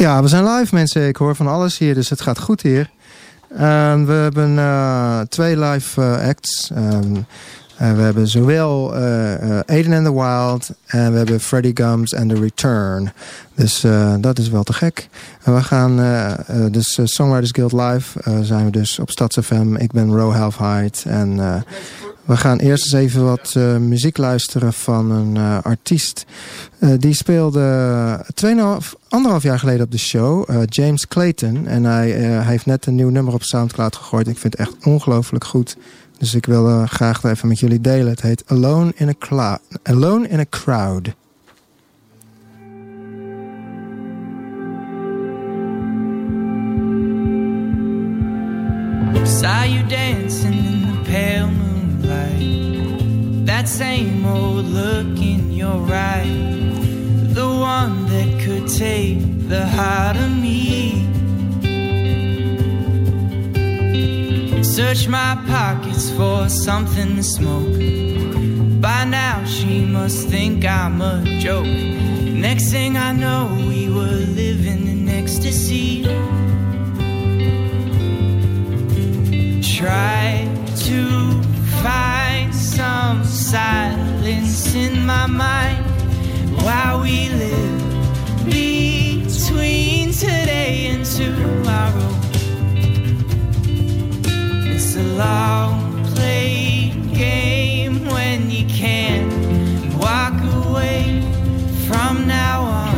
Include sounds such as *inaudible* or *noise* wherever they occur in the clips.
Ja, we zijn live mensen. Ik hoor van alles hier, dus het gaat goed hier. Uh, we hebben uh, twee live uh, acts. Um, we hebben zowel Aiden and the Wild en we hebben Freddie Gums and The Return. Dus dat is wel te gek. En we gaan, dus Songwriters Guild Live zijn we dus op StadsFM. Ik ben Ro Halfheid en we gaan eerst eens even wat uh, muziek luisteren van een uh, artiest. Uh, die speelde tweeënhalf, anderhalf jaar geleden op de show, James Clayton. En hij, hij, heeft net een nieuw nummer op Soundcloud gegooid. Ik vind het echt ongelooflijk goed. Dus ik wil graag even met jullie delen. Het heet Alone in a, Alone in a Crowd. Saw you in the pale moon that same old look in your eye, the one that could take the heart of me. Search my pockets for something to smoke. By now, she must think I'm a joke. Next thing I know, we were living in ecstasy. Try to find some silence in my mind while we live between today and tomorrow. It's a long play game when you can't walk away from now on.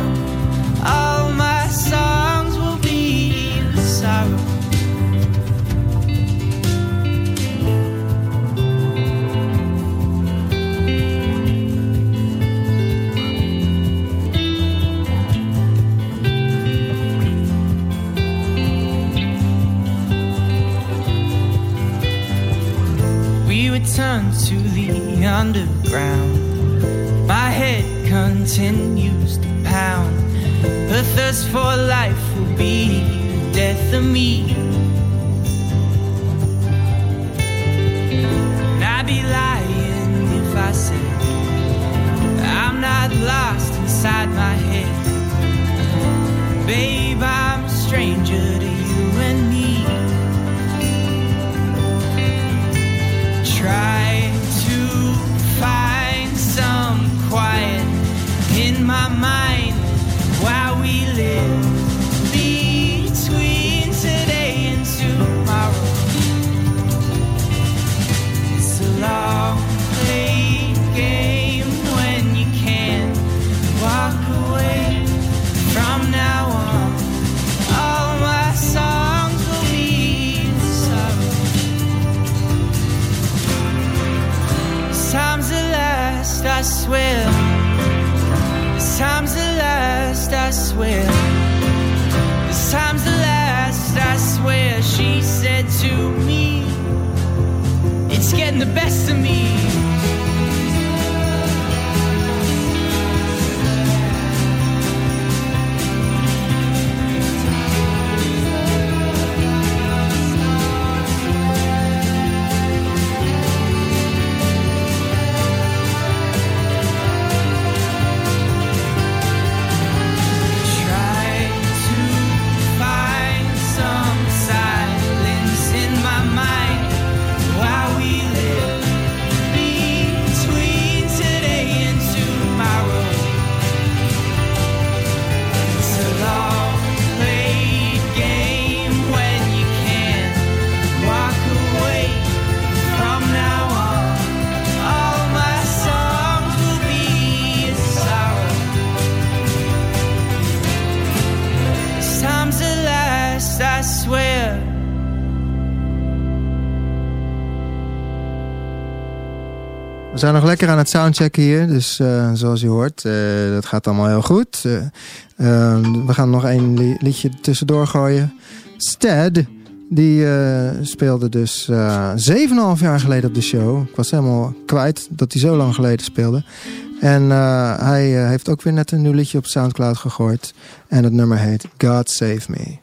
Continues to pound. Her thirst for life will be the death of me. Zijn nog lekker aan het soundchecken hier. Dus uh, zoals je hoort, uh, dat gaat allemaal heel goed. Uh, we gaan nog één liedje tussendoor gooien. Stead, die speelde dus 7,5 jaar geleden op de show. Ik was helemaal kwijt dat hij zo lang geleden speelde. En hij heeft ook weer net een nieuw liedje op Soundcloud gegooid. En het nummer heet God Save Me.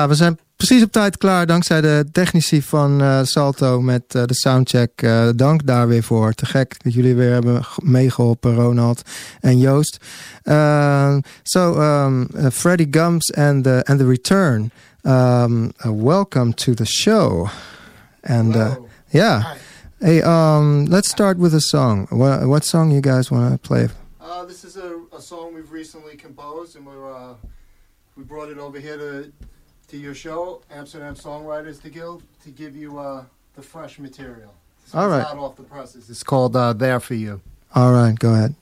Ja, we zijn precies op tijd klaar dankzij de technici van eh, Salto met eh, de soundcheck. Eh, dank daar weer voor. Te gek dat jullie weer hebben meegeholpen, Ronald en Joost. Uh, so, um, uh, Freddie Gums and the, and the Return. Um, welcome to the show. And yeah, Hi. hey, um, let's start with a song. What, what song you guys want to play? Uh, this is a, a song we've recently composed, and we're uh, we brought it over here to to your show, Amsterdam Songwriters to Guild, to give you uh, the fresh material. All right. Not off the presses. It's called uh, There for You. All right, go ahead.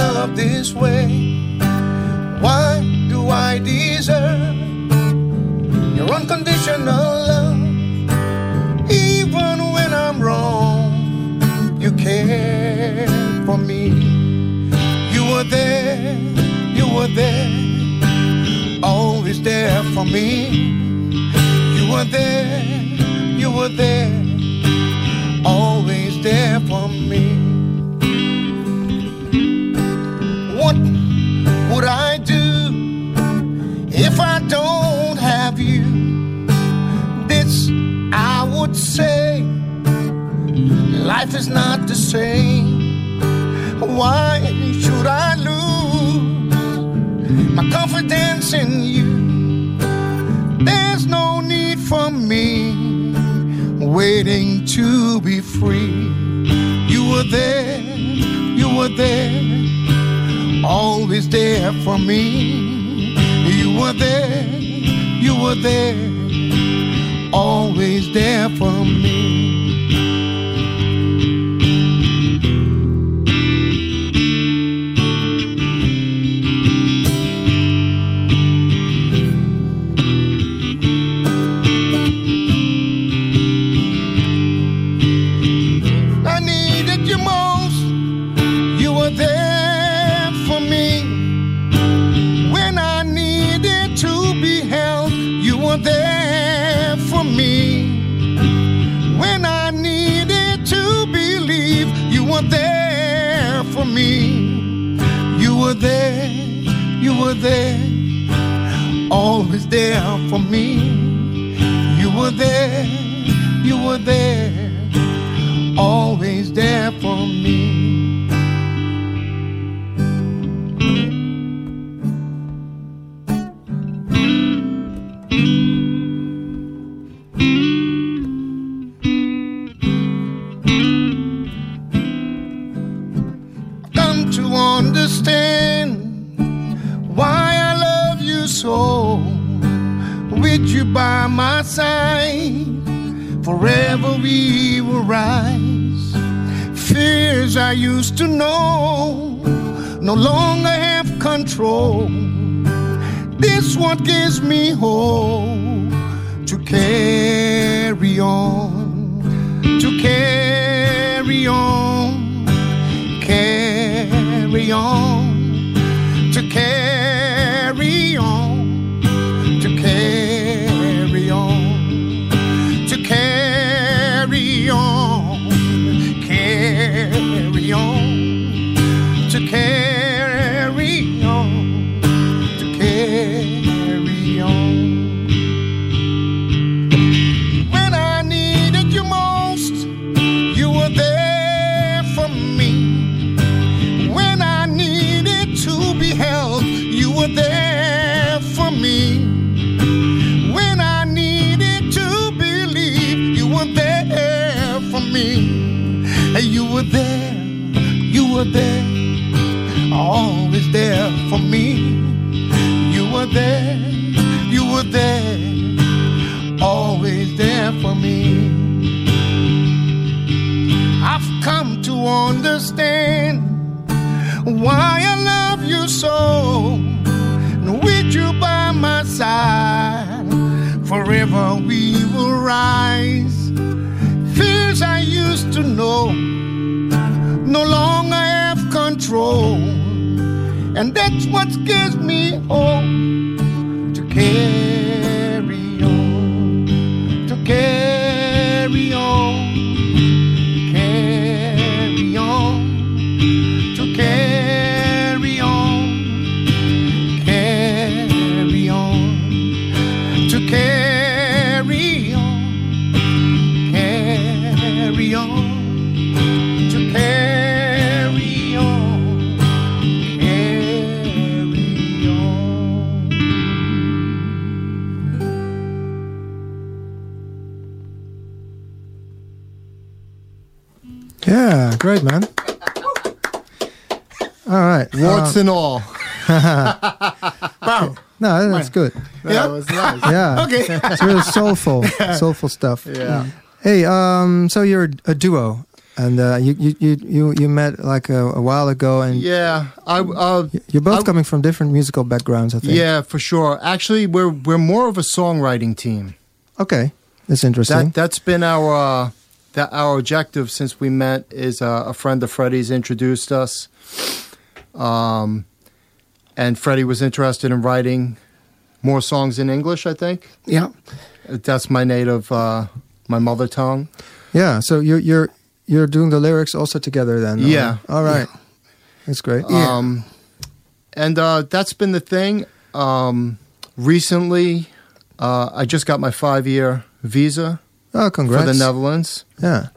love this way? Why do I deserve your unconditional love? Even when I'm wrong, you care for me. You were there, you were there, always there for me. You were there, you were there, always there for me. Life is not the same. Why should I lose my confidence in you? There's no need for me waiting to be free. You were there, you were there always there for me. You were there, you were there, always there for me. were there, always there for me. You were there, you were there, always there for me. no longer have control. This one gives me hope. why I love you so. And with you by my side, forever we will rise. Fears I used to know, no longer have control. And that's what gives me hope to care. Great, man. All right. Warts and all. *laughs* Wow. No, that's good. That Yeah. was nice. Yeah. *laughs* Okay. It's really soulful, *laughs* soulful stuff. Yeah. Hey, um, so you're a duo, and uh, you, you you you you met like a, a while ago, and Yeah. I uh, you're both I- coming from different musical backgrounds, I think. yeah, for sure. Actually, we're we're more of a songwriting team. Okay, that's interesting. That that's been our uh, that our objective since we met. Is uh, a friend of Freddie's introduced us, um, and Freddie was interested in writing more songs in English. I think Yeah. that's my native, uh, my mother tongue. yeah. So you're you're you're doing the lyrics also together then. Yeah. All right. That's great. Yeah. Um, and uh, that's been the thing. Um, recently, uh, I just got my five year visa Oh, congrats. for the Netherlands. Yeah.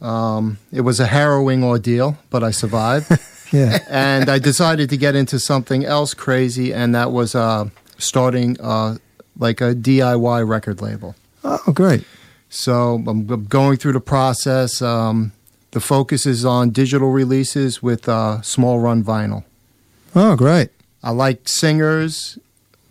Um, it was a harrowing ordeal, but I survived. *laughs* Yeah. and I decided to get into something else crazy, and that was uh, starting uh, like a DIY record label. oh, great. So I'm going through the process. Um, the focus is on digital releases with uh, small run vinyl. Oh, great. I like singers.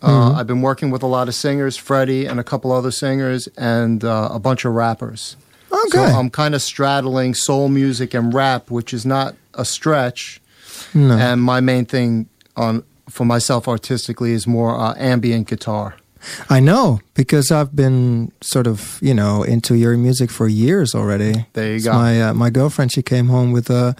Uh, Mhm. I've been working with a lot of singers, Freddie and a couple other singers, and uh, a bunch of rappers. Okay. So I'm kind of straddling soul music and rap, which is not a stretch. no. And my main thing on for myself artistically is more uh, ambient guitar. I know because I've been sort of you know into your music for years already. There you go. My uh, my girlfriend she came home with a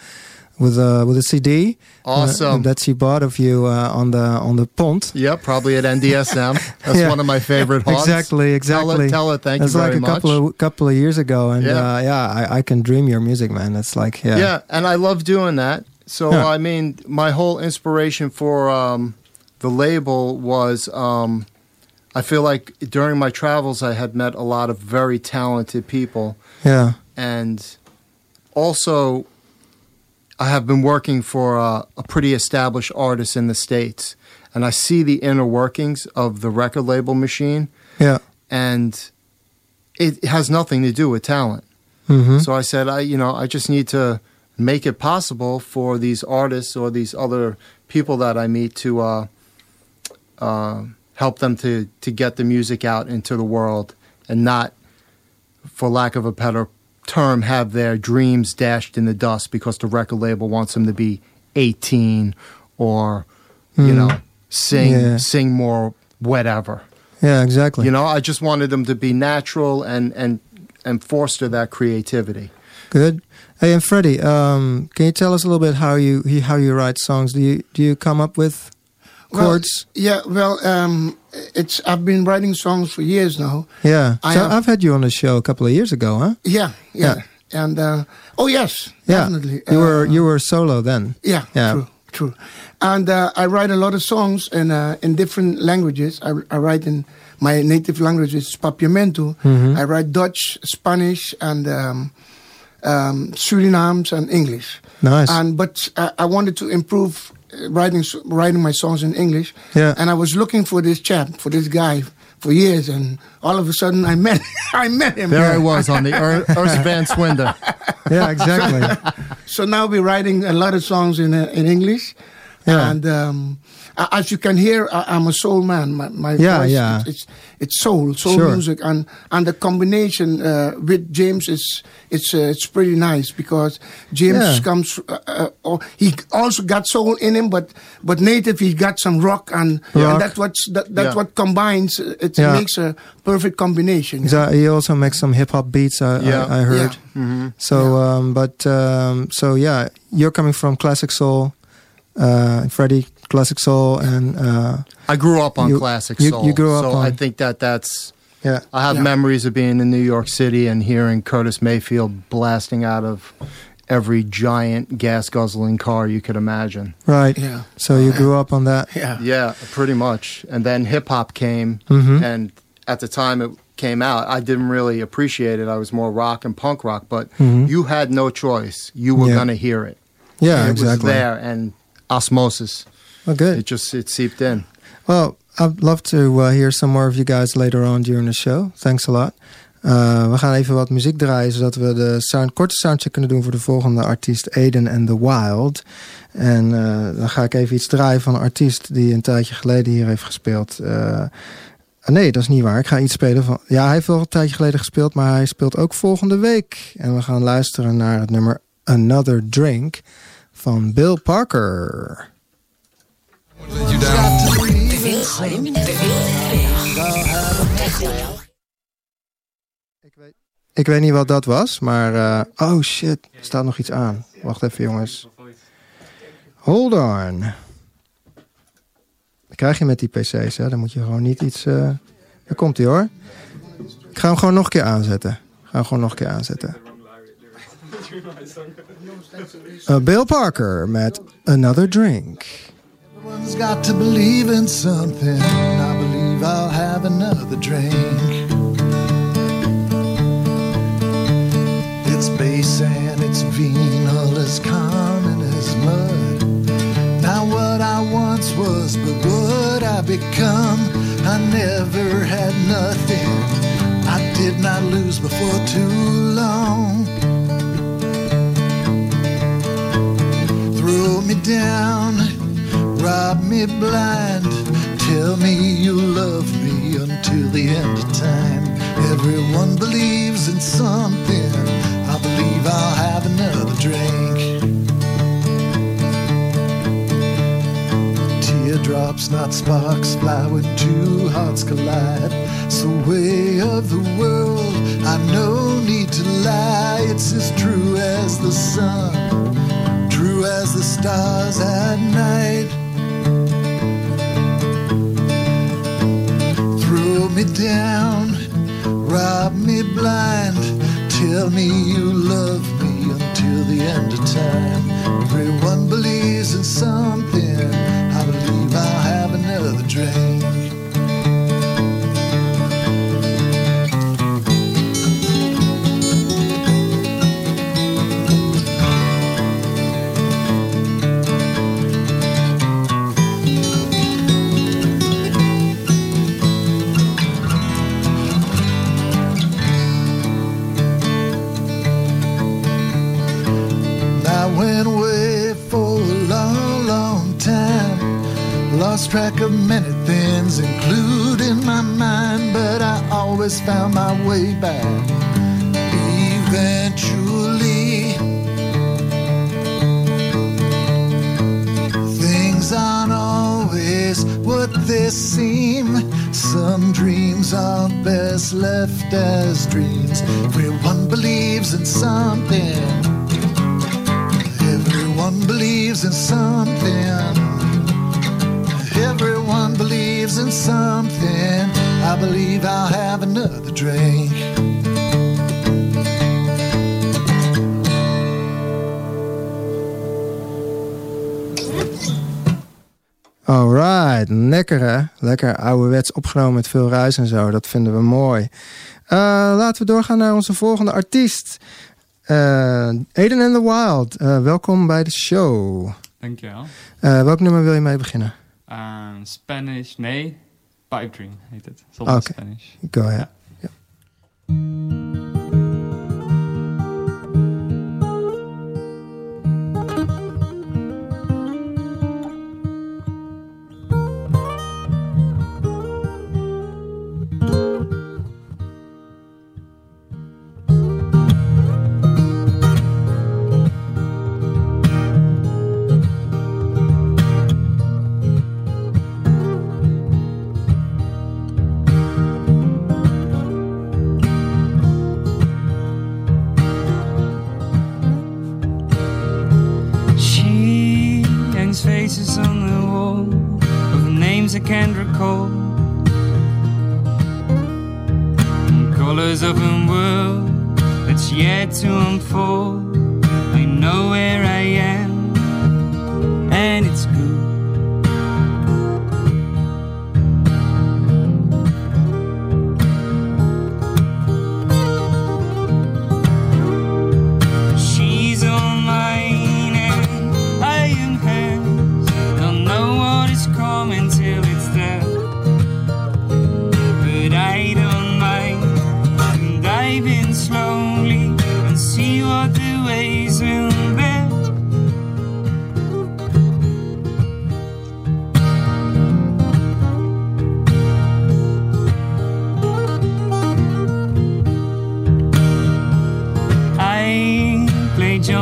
with a with a CD. uh, Awesome. that she bought of you uh, on the on the pond. Yep, probably at NDSM. *laughs* That's Yeah. one of my favorite haunts. Exactly, Tell exactly. her, tell her thank That's you like a much. couple of couple of years ago, and Yeah. yeah, uh, yeah I, I can dream your music, man. That's like yeah, yeah. and I love doing that. So Yeah. I mean, my whole inspiration for um, the label was um, I feel like during my travels I had met a lot of very talented people, yeah, and also I have been working for a, a pretty established artist in the states, and I see the inner workings of the record label machine, yeah. and it has nothing to do with talent. hmm So I said, I you know, I just need to make it possible for these artists or these other people that I meet to uh, uh, help them to to get the music out into the world and not, for lack of a better term, have their dreams dashed in the dust because the record label wants them to be 18 or, you Mm. know, sing Yeah. sing more whatever. yeah, exactly. You know, I just wanted them to be natural and and and foster that creativity. Good. Hey, and Freddie, um, can you tell us a little bit how you how you write songs? Do you do you come up with Well, chords? Yeah. Well, um, it's I've been writing songs for years now. yeah. I so have- I've had you on the show a couple of years ago, huh? Yeah. Yeah. And uh, oh yes, Yeah. definitely. You were Uh, you were solo then. Yeah, Yeah. true, true. And uh, I write a lot of songs in uh, in different languages. I, I write in my native language which is Papiamento. Mhm. I write Dutch, Spanish, and um, um, Surinaams and English. Nice. And but uh, I wanted to improve writing writing my songs in English. Yeah. And I was looking for this chap, for this guy, for years, and all of a sudden I met *laughs* I met him. There I was on the Ur- Urs *laughs* Van Swinden. yeah, exactly. *laughs* So now we're writing a lot of songs in uh, in English, Yeah. and um, a- as you can hear, I, I'm a soul man. My, my Yeah, voice, yeah. It's, it's it's soul, soul Sure. music, and and the combination uh, with James is it's uh, it's pretty nice because James Yeah. comes. Uh, uh, he also got soul in him, but but native he got some rock, and, Rock. and that's what's that, that's Yeah. what combines. uh, It Yeah. makes a perfect combination. So he also makes some hip hop beats. I, Yeah. I, I heard. hmm So, um, but um, so yeah, you're coming from classic soul, uh, Freddie classic soul, and uh, I grew up on You- classic you- soul. you grew up so on- I think that that's. yeah, I have Yeah. memories of being in New York City and hearing Curtis Mayfield blasting out of every giant gas guzzling car you could imagine. right. Yeah, So you grew up on that. yeah, Yeah, pretty much. And then hip hop came, hmm and at the time it came out, I didn't really appreciate it. I was more rock and punk rock, but Mhm. you had no choice. You were Yeah. gonna hear it. Yeah, it exactly. was there, and osmosis. Well, good. It just it seeped in. Well, I'd love to uh, hear some more of you guys later on during the show. Thanks a lot. Uh, we gaan even wat muziek draaien... zodat we de sound, korte soundcheck kunnen doen... voor de volgende artiest Aiden and the Wild. En uh, dan ga ik even iets draaien van een artiest... die een tijdje geleden hier heeft gespeeld... Uh, nee, dat is niet waar. Ik ga iets spelen van... Ja, hij heeft wel een tijdje geleden gespeeld... maar hij speelt ook volgende week. En we gaan luisteren naar het nummer Another Drink... van Bill Parker. Ik weet, niet wat dat was, maar... Uh, oh shit, er staat nog iets aan. Wacht even jongens. Hold on. Dat krijg je met die pc's, hè. Dan moet je gewoon niet iets... Uh... Daar komt hij hoor. Ik ga hem gewoon nog een keer aanzetten. Ik ga hem gewoon nog een keer aanzetten. Uh, Bill Parker met Another Drink. Everyone's got to believe in something. I believe I'll have another drink. It's base and it's venal as common as mud. Not what I once was, but what I become. I never had nothing. I did not lose before too long. Throw me down, rob me blind. Tell me you love me until the end of time. Everyone believes in something. I believe I'll have another drink. Teardrops, not sparks, fly when two hearts collide. So, way of the world, I no need to lie. It's as true as the sun, true as the stars at night. Me down, rob me blind. Tell me you love me until the end of time. Track of many things, including my mind, but I always found my way back. Eventually, things aren't always what they seem. Some dreams are best left as dreams. Everyone believes in something. Everyone believes in something. Everyone believes in something. I believe I'll have another drink. Alright, lekker hè? Lekker ouderwets opgenomen met veel ruis en zo. Dat vinden we mooi. Uh, laten we doorgaan naar onze volgende artiest. Uh, Aiden and the Wild, uh, welkom bij de show. Dankjewel. Uh, welk nummer wil je mee beginnen? Uh, Spanish, nee, Pipe Dream heet het. Zonder Oké. Spanish. Go ahead. Ja.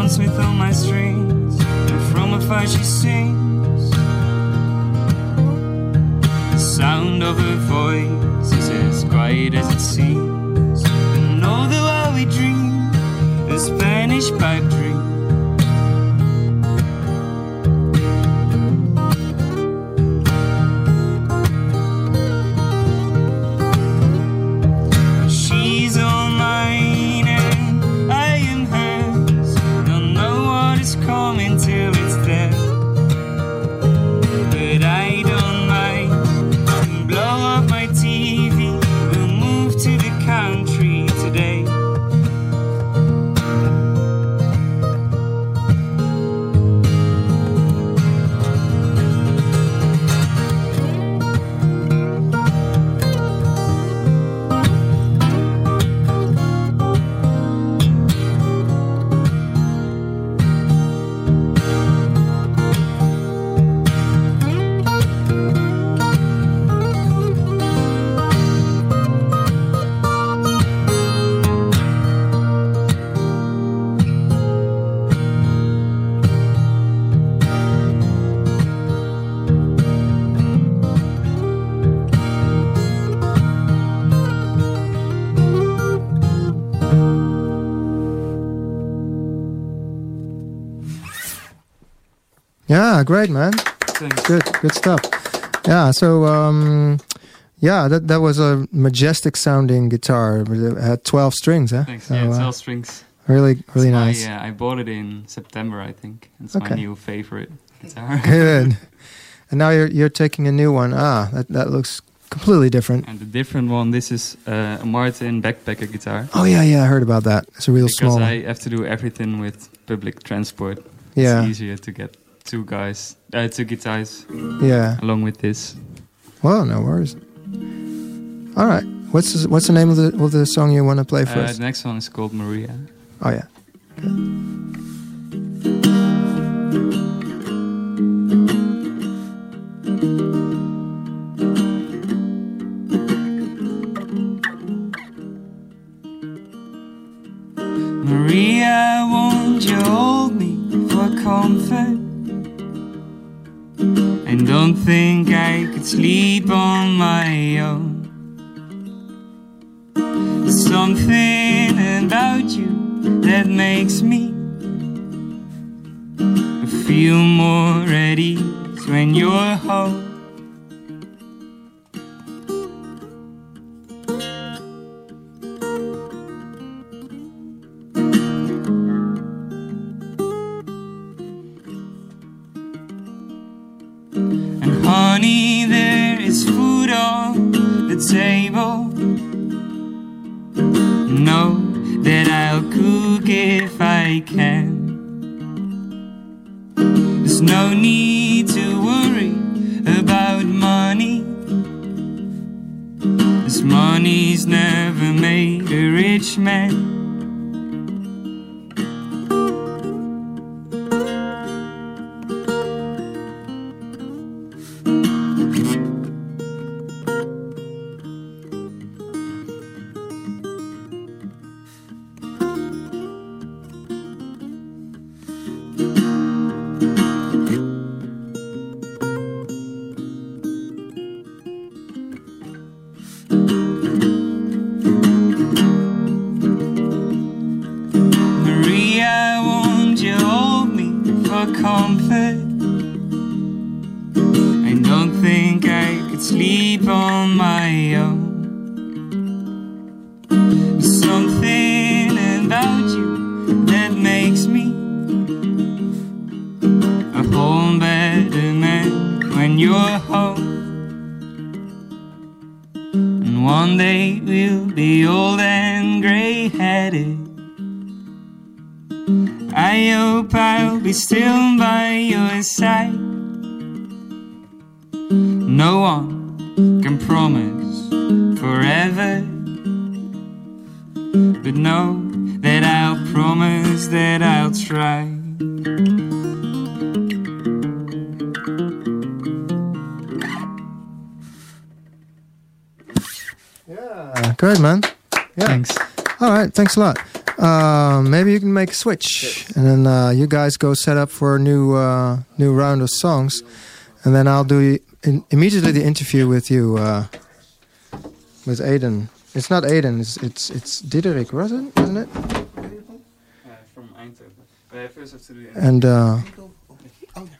dance with all my strings And from afar she sings. The sound of her voice is as quiet as it seems. And all the while we dream A Spanish pipe dream great, man. Thanks. Good, good stuff. Yeah, so um, yeah, that that was a majestic sounding guitar. It had twelve strings, huh? Thanks. So, yeah, uh, 12 strings. really, really my- nice. yeah, I bought it in September, I think. It's Okay. my new favorite guitar. *laughs* Good. And now you're you're taking a new one. Ah, that that looks completely different. and the different one, this is uh, a Martin backpacker guitar. Oh yeah, yeah, I heard about that. It's a real because small. I have to do everything with public transport. yeah, It's easier to get two guys, uh, two guitars yeah. along with this. Well, no worries. All right. What's the, what's the name of the of the song you want to play for Uh, us? the next one is called Maria. Oh yeah. Maria, won't you hold me for comfort? And don't think I could sleep on my own. There's something about you that makes me feel more at ease when you're home. Can. There's no need to worry about money. This money's never made a rich man. Thanks. All right. Thanks a lot. Uh, maybe you can make a switch, and then uh, you guys go set up for a new uh, new round of songs, and then I'll do in, immediately the interview with you uh, with Aidan. It's not Aidan. It's it's it's Diederik, wasn't it? Isn't it? from Eindhoven. But I first have to do And uh,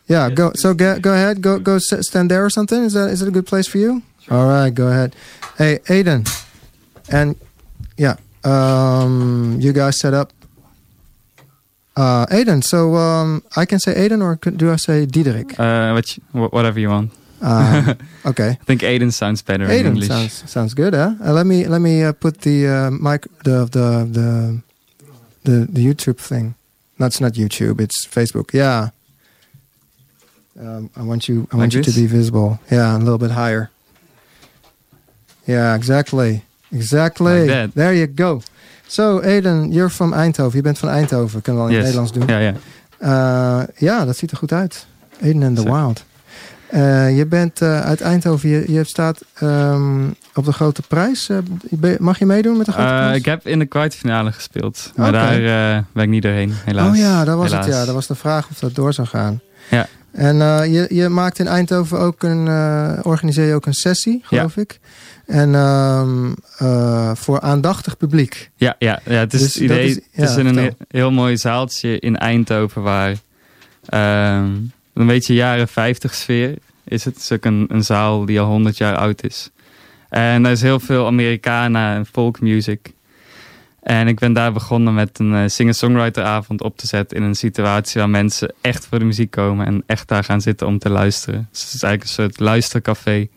yeah, go. So go go ahead. Go go stand there or something. Is that is it a good place for you? All right, go ahead. Hey, Aidan, and yeah, um, you guys set up. Uh, Aidan. So um, I can say Aidan, or do I say Diederik? Uh, what you- wh- whatever you want. Um, *laughs* okay. I think Aidan sounds better in Aidan English. sounds sounds good, huh? Uh, let me let me uh, put the uh, mic the the the the the YouTube thing. That's not YouTube. It's Facebook. Yeah. Um, I want you. I want you to be visible. Yeah, a little bit higher. Yeah, exactly, exactly. There you go. So, Aiden, you're from Eindhoven. Je bent van Eindhoven. Kunnen we wel in het. Nederlands doen. Ja, ja. Eh, ja, dat ziet er goed uit. Aiden and the. Wild. Eh, je bent eh, uit Eindhoven. Je, je staat ehm, op de grote prijs. Mag je meedoen met de grote prijs? ik heb in de kwartfinale gespeeld. Maar daar ben ik niet doorheen, helaas. Oh ja, dat was Helaas. het. Ja, dat was de vraag of dat door zou gaan. Ja. En je, je maakt in Eindhoven ook een, organiseer je ook een sessie, geloof ik. En ehm, eh, voor aandachtig publiek. Ja, ja, ja het is Dus het idee. dat is- ja, het is in een heel mooi zaaltje in Eindhoven waar ehm, een beetje jaren 50 sfeer is het. Het is ook een, een zaal die al 100 jaar oud is. En er is heel veel Americana en folkmusic. En ik ben daar begonnen met een eh, singer-songwriter avond op te zetten in een situatie waar mensen echt voor de muziek komen en echt daar gaan zitten om te luisteren. Dus het is eigenlijk een soort luistercafé.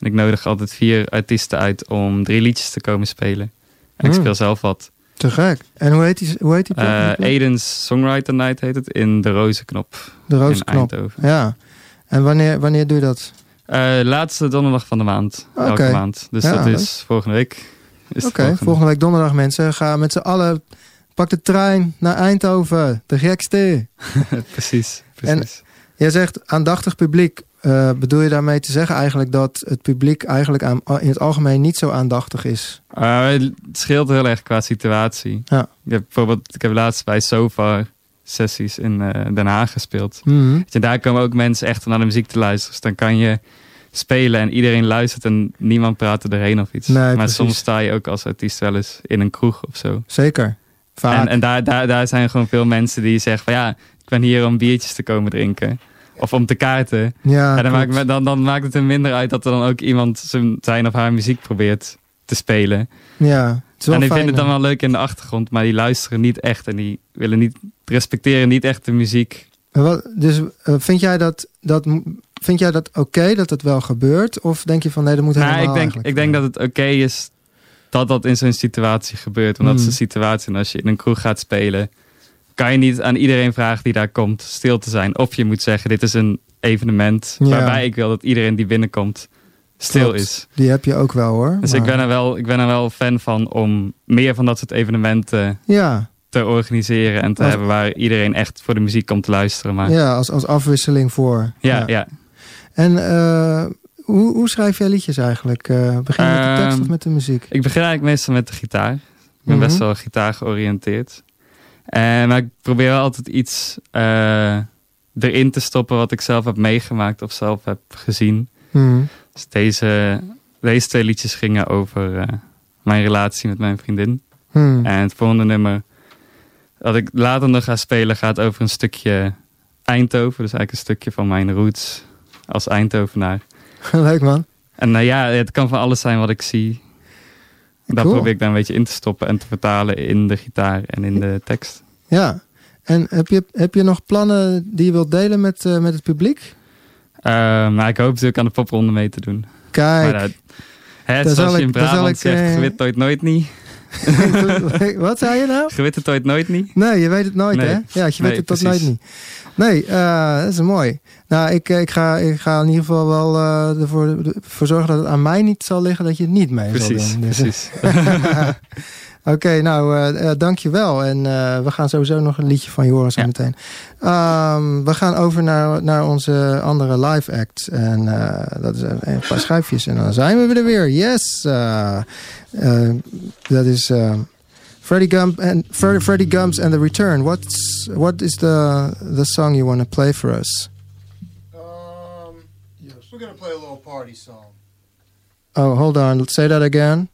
En ik nodig altijd vier artiesten uit om drie liedjes te komen spelen. En ik Hmm. speel zelf wat. Te gek. En hoe heet die? Hoe heet die plek? Eh Aiden's Songwriter Night heet het in de Rozenknop de in Roze Knop. Eindhoven. Ja. En wanneer, wanneer doe je dat? Eh, laatste donderdag van de maand. Elke maand. Dus Ja, dat leuk. is volgende week. Oké, de volgende. week donderdag mensen. Ga met z'n allen. Pak de trein naar Eindhoven. De gekste. *laughs* precies, precies. Jij zegt aandachtig publiek. Eh, bedoel je daarmee te zeggen eigenlijk dat het publiek eigenlijk aan, in het algemeen niet zo aandachtig is? Eh, het scheelt heel erg qua situatie. Ja. Ik heb bijvoorbeeld, ik heb laatst bij Sofa sessies in eh, Den Haag gespeeld. Mhm. Je, daar komen ook mensen echt naar de muziek te luisteren. Dus dan kan je spelen en iedereen luistert en niemand praat er doorheen of iets. Nee, maar precies. soms sta je ook als artiest wel eens in een kroeg of zo. Zeker. Vaak. En, en daar, daar, daar zijn gewoon veel mensen die zeggen van ja, ik ben hier om biertjes te komen drinken. Of om te kaarten. ja, en dan, klopt. maakt, dan, dan maakt het er minder uit dat er dan ook iemand zijn, zijn of haar muziek probeert te spelen. ja, het is wel En die vinden het dan wel leuk in de achtergrond, maar die luisteren niet echt. En die willen niet, respecteren niet echt de muziek. Wat- dus eh, vind jij dat, dat, vind jij dat oké dat het wel gebeurt? Of denk je van nee, dat moet helemaal Nou, ik denk, ik denk dat het oké is dat dat in zo'n situatie gebeurt. Want dat is Hmm. de situatie. En als je in een kroeg gaat spelen, kan je niet aan iedereen vragen die daar komt stil te zijn. Of je moet zeggen, dit is een evenement Ja. waarbij ik wil dat iedereen die binnenkomt stil Klopt. is. Die heb je ook wel hoor. Dus maar- ik ben, er wel, ik ben er wel fan van om meer van dat soort evenementen Ja, te organiseren en te Als- hebben waar iedereen echt voor de muziek komt te luisteren. Maar ja, als, als afwisseling voor. ja, ja. En eh, hoe, hoe schrijf jij liedjes eigenlijk? Eh, begin je met de tekst Ehm, of met de muziek? Ik begin eigenlijk meestal met de gitaar. Ik ben Mhm. best wel gitaar georiënteerd. En, maar ik probeer wel altijd iets eh, erin te stoppen wat ik zelf heb meegemaakt of zelf heb gezien. Mhm. Dus deze, deze twee liedjes gingen over eh, mijn relatie met mijn vriendin. Mhm. En het volgende nummer dat ik later nog ga spelen gaat over een stukje Eindhoven. Dus eigenlijk een stukje van mijn roots als Eindhovenaar. *laughs* Leuk man. En nou ja, het kan van alles zijn wat ik zie. Dat Cool. probeer ik dan een beetje in te stoppen en te vertalen in de gitaar en in de tekst. Ja. En heb je, heb je nog plannen die je wilt delen met, eh, met het publiek? Eh, maar ik hoop natuurlijk aan de popronde mee te doen. Kijk. Maar dat, hè, zoals zal je in Brabant ik, zegt, eh, je weet het ooit nooit niet. *laughs* Wat zei je nou? Je weet het ooit nooit niet. Nee, je weet het nooit, Nee. hè? Ja, je weet Nee, het tot nooit niet. Nee, eh, dat is mooi. Nou, ik, ik, ga, ik ga in ieder geval wel eh, ervoor, ervoor zorgen dat het aan mij niet zal liggen dat je het niet mee Precies, zal doen. Dus- precies. *laughs* Oké, nou, eh eh, dankjewel. En eh, we gaan sowieso nog een liedje van je horen zo Ja. meteen. Ehm, we gaan over naar, naar onze andere live act. En eh, dat is een, een paar schuifjes. En dan zijn we er weer. Yes! Eh, eh, dat is... eh, Freddie Gump and Fre- Freddie Gumps and the Return. What's what is the the song you want to play for us? Um, we're gonna play a little party song. Oh, hold on. Let's say that again.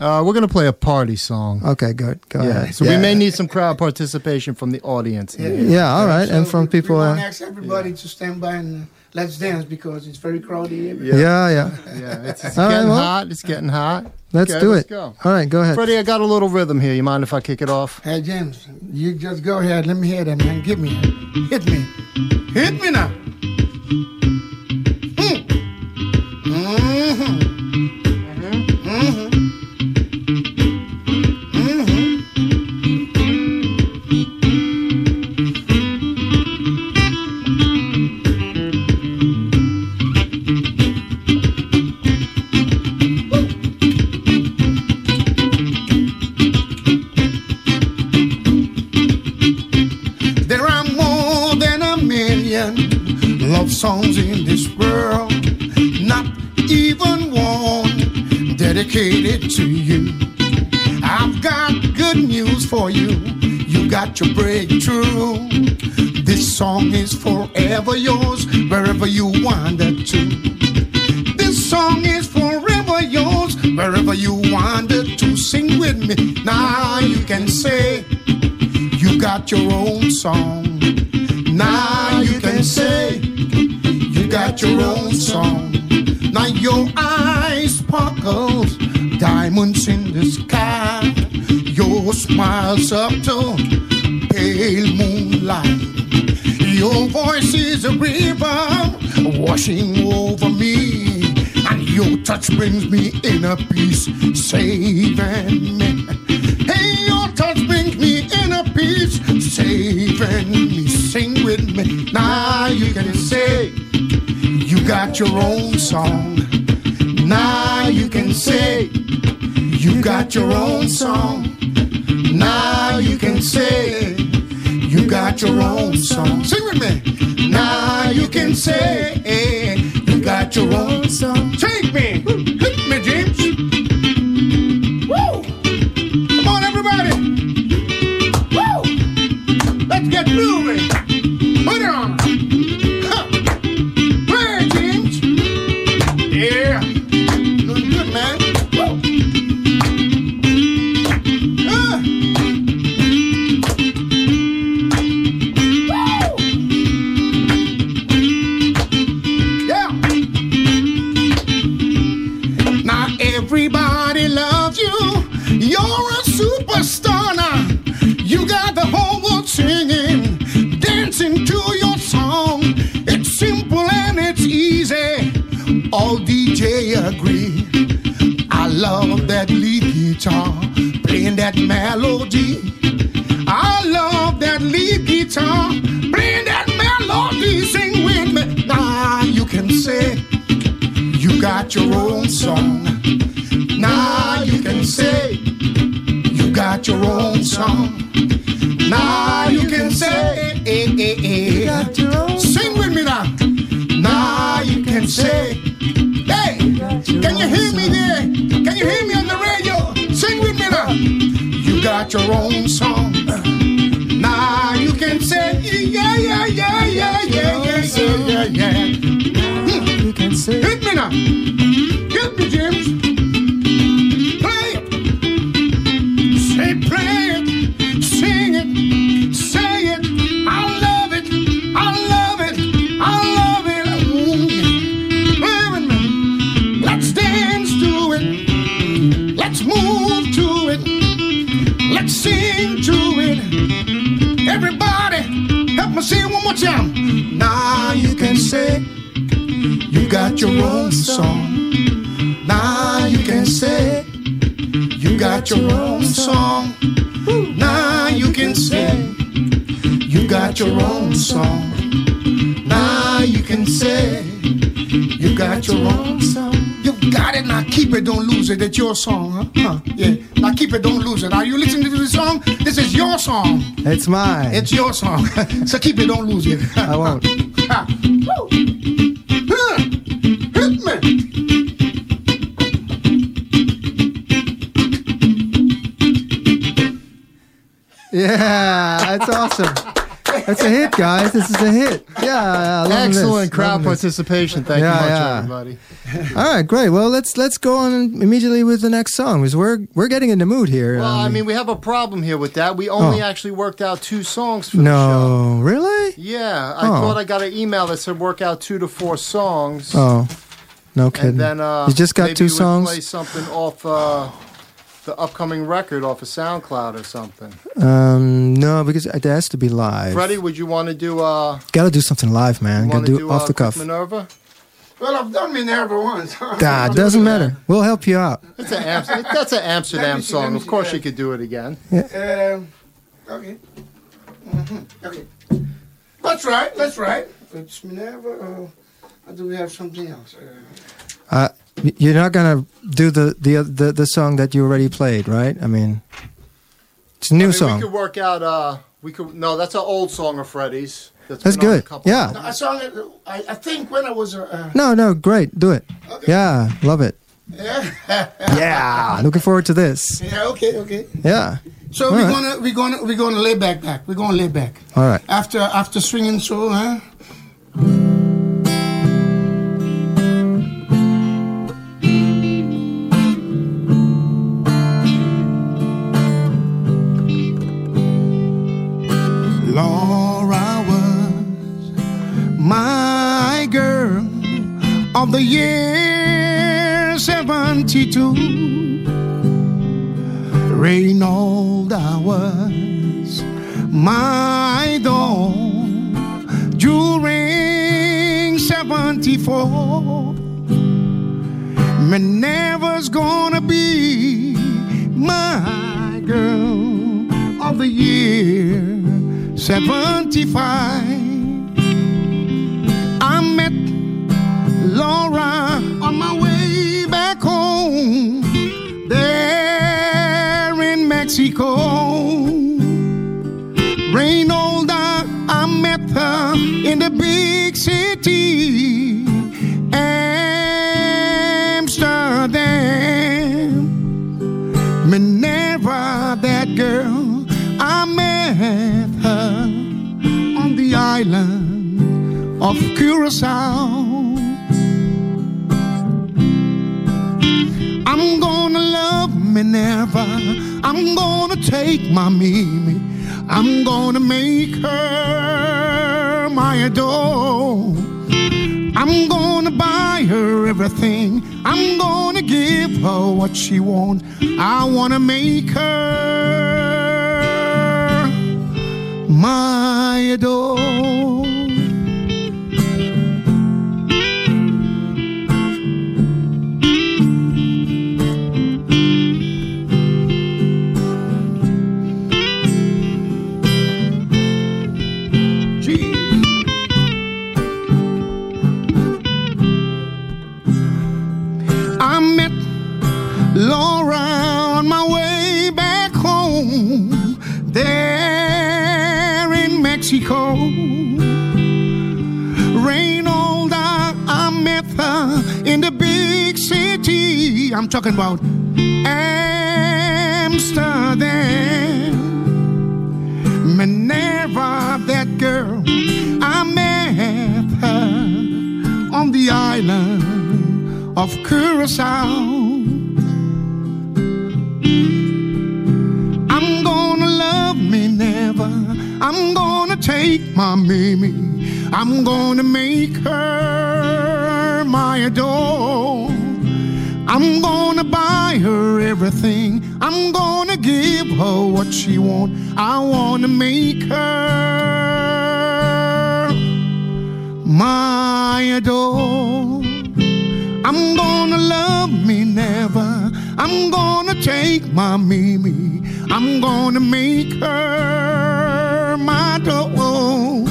Uh, we're gonna play a party song. Okay, good. Go yeah, ahead. so we may need some crowd participation from the audience. Yeah, Yeah, all right. and from we- people. We want to ask everybody to stand by and uh, let's dance because it's very crowded here. yeah, yeah. Yeah, it's, it's All right, getting well- hot. It's getting hot. Let's Okay, do let's it. go. All right, go ahead. Freddy, I got a little rhythm here. You mind if I kick it off? Hey James, you just go ahead. Let me hear that, man. Give me, hit me, hit me now. Mm. Mhm. Song is forever yours, wherever you wander to. This song is forever yours, wherever you wander to. Sing with me. Now you can say, you got your own song. Now you can say you got your own song. Now your eyes sparkles, diamonds in the sky. Your smile's up voice is a river washing over me, and your touch brings me inner peace, saving me. Hey, your touch brings me inner peace, saving me. Sing with me. Now you can say you got your own song. Now you can say you got your own song. Now you can say got your own song. Sing with me. Now you can say you got your own song. Take me, agree. I love that lead guitar playing that melody. I love that lead guitar playing that melody. Sing with me. Now you can say you got your own song. Now you can say you got your own song. Now you can say eh, eh, eh. Sing with me now. Now you can say, can you hear me there? Can you hear me on the radio? Sing with me now. You got your own song. Now you can say, yeah, yeah, yeah, yeah, yeah, yeah, yeah, yeah, yeah. You can say. Hit me now. Hit me, James. Now you can say. You got your own song. Now you can say you got your own song. Now you can say you got your own song. Now you can say you got your own song. You got it now. Keep it, don't lose it. It's your song, huh? huh? Yeah. Now keep it, don't lose it. Are you listening to this song? This is your song. It's mine. It's your song. *laughs* so keep it, don't lose it. I won't. *laughs* Ha. Woo. Huh. Hit me. Yeah, that's awesome. That's a hit, guys. This is a hit. Yeah, I love Excellent this. crowd participation. Thank Yeah, you much, yeah. everybody. All right, great. Well, let's let's go on immediately with the next song because we're we're getting in the mood here. Well, I Um, mean, we have a problem here with that. We only Oh. actually worked out two songs for the show. no, really? Yeah, I Oh. thought I got an email that said work out two to four songs. Oh, no kidding. and then uh, you just got two songs. Play something off uh, the upcoming record off of SoundCloud or something. Um, no, because it has to be live. Freddy, would you want to do? Uh, Got to do something live, man. Got want to to do, do off uh, the cuff. Minerva? Well, I've done Minerva once. *laughs* Ah, doesn't matter. We'll help you out. It's an Am- that's an Amsterdam see, song. Of course, yeah. you could do it again. Yeah. Um, okay. hmm Okay. Let's right. Let's right. It's Minerva. Uh, or do we have something else? Uh, Uh, y- you're not gonna do the, the the the song that you already played, right? I mean, it's a new I mean, song. We could work out. Uh, we could. No, that's an old song of Freddy's. That's been a good. Yeah. I saw it. I, I think when I was. Uh, uh, No, no, great. Do it. Okay. Yeah, love it. yeah. *laughs* Yeah, looking forward to this. yeah. Okay. Okay. Yeah. So All we're right. gonna we're gonna we're gonna lay back back. We're gonna lay back All right. after after swinging so, huh? I'm talking about Amsterdam. Minerva, that girl, I met her on the island of Curacao. I'm gonna love me never. I'm gonna take my Mimi. I'm gonna make her everything. I'm gonna give her what she want. I wanna make her my adore. I'm gonna love me never. I'm gonna take my Mimi. I'm gonna make her my doll.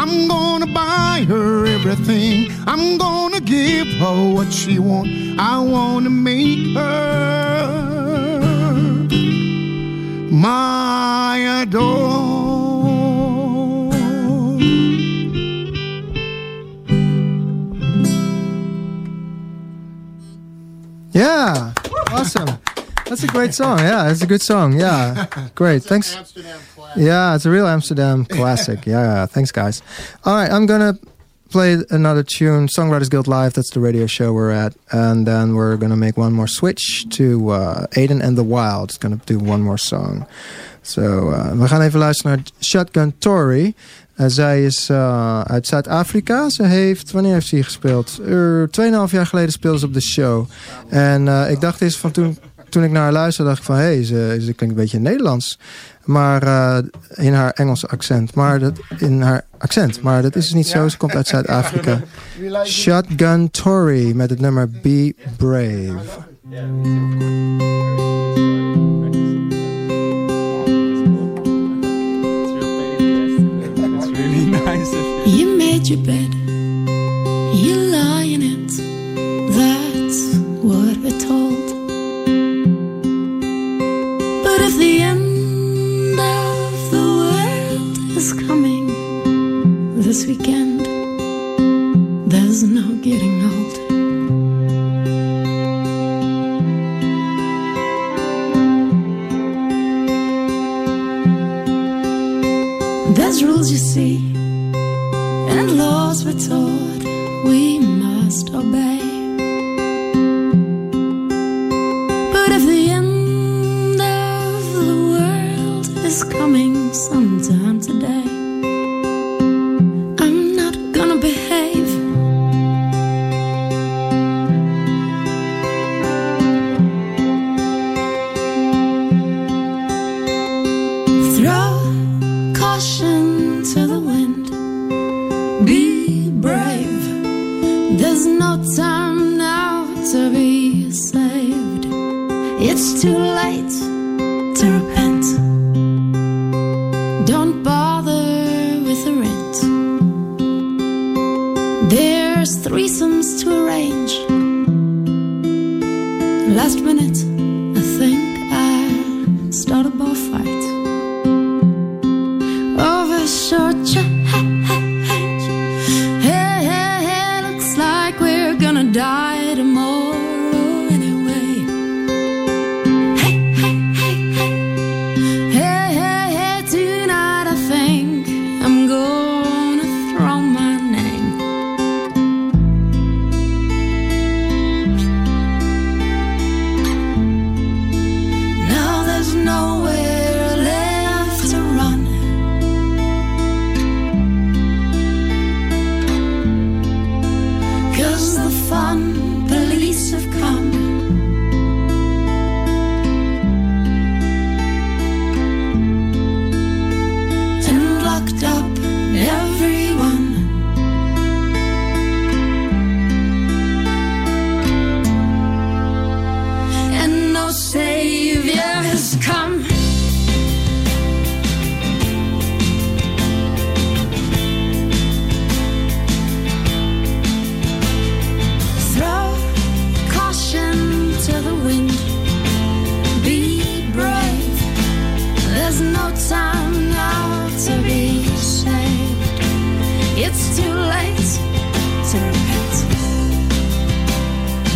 I'm gonna buy her everything. I'm gonna give her what she wants. I wanna make her my adore. Yeah, awesome. That's a great song. Yeah, it's a good song. Yeah, *laughs* great. Thanks. Amsterdam classic. Yeah, it's a real Amsterdam classic. *laughs* Yeah, thanks, guys. All right, I'm gonna play another tune, Songwriters Guild Live. That's the radio show we're at, and then we're gonna make one more switch to uh, Aiden and the Wild. It's gonna do one more song. So uh, we gaan even luisteren naar Shotgun Tory. Uh, zij is uh, uit Zuid-Afrika. Ze heeft, wanneer heeft ze hier gespeeld? Tweeënhalf jaar geleden speelde ze op de show. En uh, ik dacht eens van toen, toen ik naar haar luisterde, dacht ik van... hé, hey, ze, ze klinkt een beetje Nederlands. Maar uh, in haar Engelse accent. Maar dat, in haar accent. Maar dat is dus niet zo. Ze komt uit Zuid-Afrika. Shotgun Tory met het nummer Be Brave. You made your bed, this weekend, there's no getting old. There's rules you see and laws we're taught we must obey. But if the end of the world is coming sometime today, sen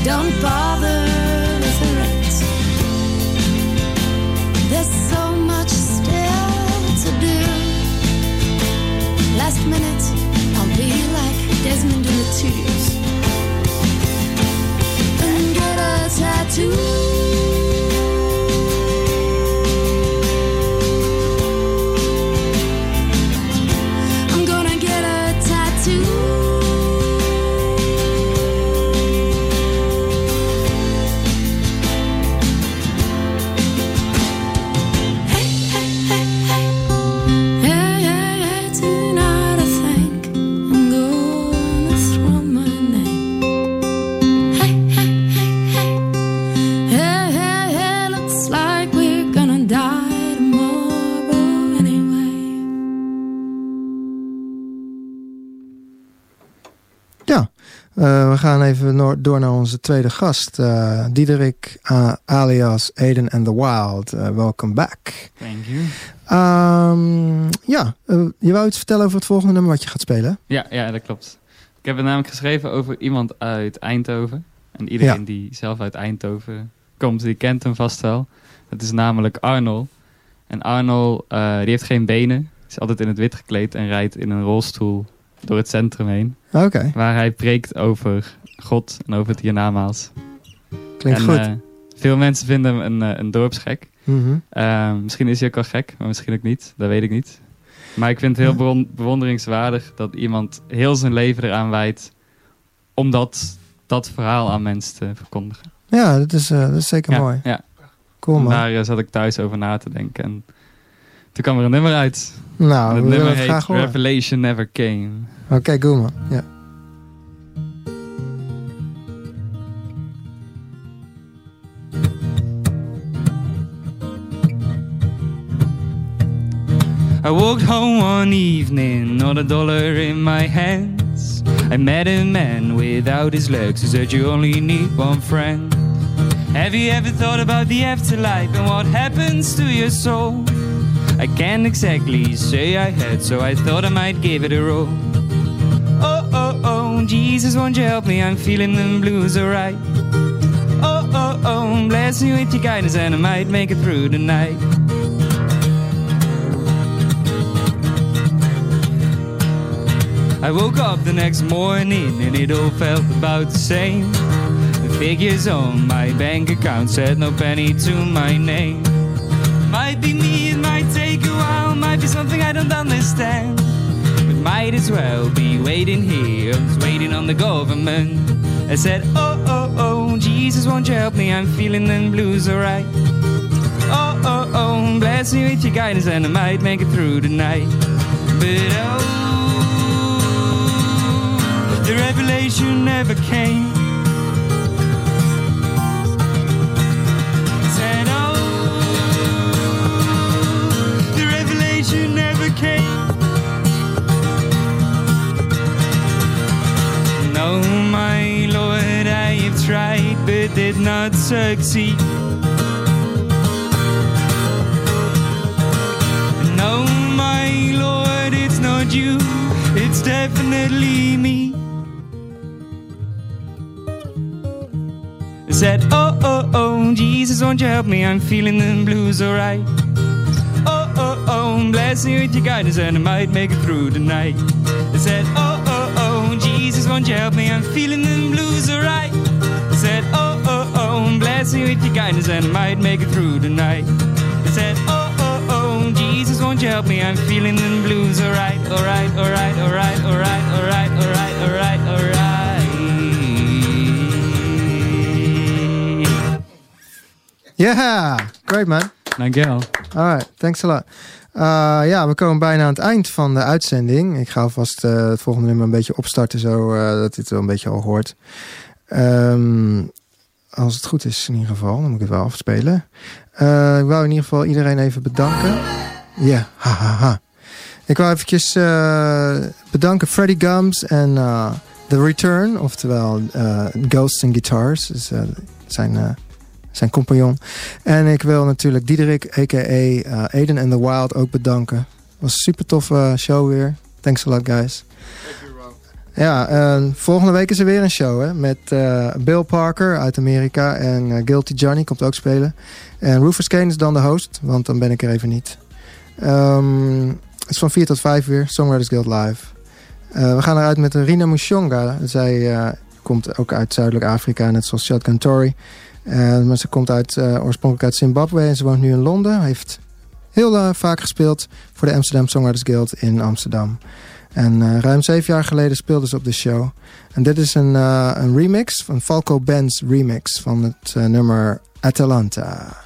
Don't bother with the rent. There's so much still to do. Last minute, I'll be like Desmond in the and get a tattoo. Gaan even door naar onze tweede gast. Uh, Diederik uh, alias Aiden and the Wild. welcome back. Thank you. Um, ja, je wou iets vertellen over het volgende nummer wat je gaat spelen? Ja, ja dat klopt. Ik heb het namelijk geschreven over iemand uit Eindhoven. En iedereen Ja. die zelf uit Eindhoven komt, die kent hem vast wel. Dat is namelijk Arnold. En Arnold, eh, die heeft geen benen. Is altijd in het wit gekleed en rijdt in een rolstoel door het centrum heen. Oké, Waar hij preekt over God en over het hiernamaals. klinkt en, goed. eh, veel mensen vinden hem een, eh, een dorpsgek. Mhm. Eh, misschien is hij ook wel gek, maar misschien ook niet. Dat weet ik niet. Maar ik vind het heel bewon- bewonderingswaardig dat iemand heel zijn leven eraan wijdt om dat, dat verhaal aan mensen te verkondigen. Ja, dat is, eh, dat is zeker ja, mooi. Ja. Cool En man. daar zat ik thuis over na te denken. En toen kwam er een nummer uit. Nou, we willen het graag horen. Revelation Never Came. Oké, cool man. Ja. I walked home one evening, not a dollar in my hands. I met a man without his legs who said you only need one friend. Have you ever thought about the afterlife and what happens to your soul? I can't exactly say I had, so I thought I might give it a roll. Oh, oh, oh, Jesus, won't you help me? I'm feeling the blues alright. Oh, oh, oh, bless me with your guidance and I might make it through the night. I woke up the next morning and it all felt about the same. The figures on my bank account said no penny to my name. Might be me, might take a while, might be something I don't understand. But might as well be waiting here, just waiting on the government. I said, Oh, oh, oh, Jesus, won't you help me? I'm feeling them blues alright. Oh, oh, oh, bless me with your guidance and I might make it through the night. But oh, the revelation never came. Tried but did not succeed. No, my Lord, it's not you, it's definitely me. I said, Oh, oh, oh, Jesus, won't you help me? I'm feeling the blues alright. Oh, oh, oh, bless me with your guidance and I might make it through the night. I said, Oh, oh, oh, Jesus, won't you help me? I'm feeling the blues alright. Said, Oh, oh, oh, bless me with your guidance and I might make it through the night. Said, Oh, oh, oh, Jesus, won't you help me? I'm feeling the blues alright, alright, alright, alright, alright, alright, alright, alright, alright. Yeah, great man. Dankjewel. Alright, thanks a lot. Uh, ja, we komen bijna aan het eind van de uitzending. Ik ga alvast eh, het volgende nummer een beetje opstarten, zo eh, dat dit wel een beetje al hoort. Ehm, als het goed is in ieder geval, dan moet ik het wel afspelen. Eh, ik wou in ieder geval iedereen even bedanken. Ja, hahaha. Ik wou eventjes eh, bedanken Freddy Gums en eh, The Return, oftewel Ghosts and Guitars. Dus, zijn, zijn compagnon. En ik wil natuurlijk Diederik, a.k.a. Aiden and the Wild, ook bedanken. was een super toffe show weer. Thanks a lot, guys. Ja, eh, volgende week is er weer een show hè, met eh, Bill Parker uit Amerika en eh, Guilty Johnny komt ook spelen. En Rufus Kane is dan de host, want dan ben ik er even niet. Ehm, het is van 4 tot 5 weer, Songwriters Guild Live. We gaan eruit met Rina Mushonga. Zij komt ook uit Zuidelijk Afrika, net zoals Shotgun Tory. Maar ze komt uit, oorspronkelijk uit Zimbabwe en ze woont nu in Londen. Heeft heel vaak gespeeld voor de Amsterdam Songwriters Guild in Amsterdam. En eh, ruim zeven jaar geleden speelde ze op de show. En dit is een, eh, een remix, een Falco Benz remix van het eh, nummer Atalanta.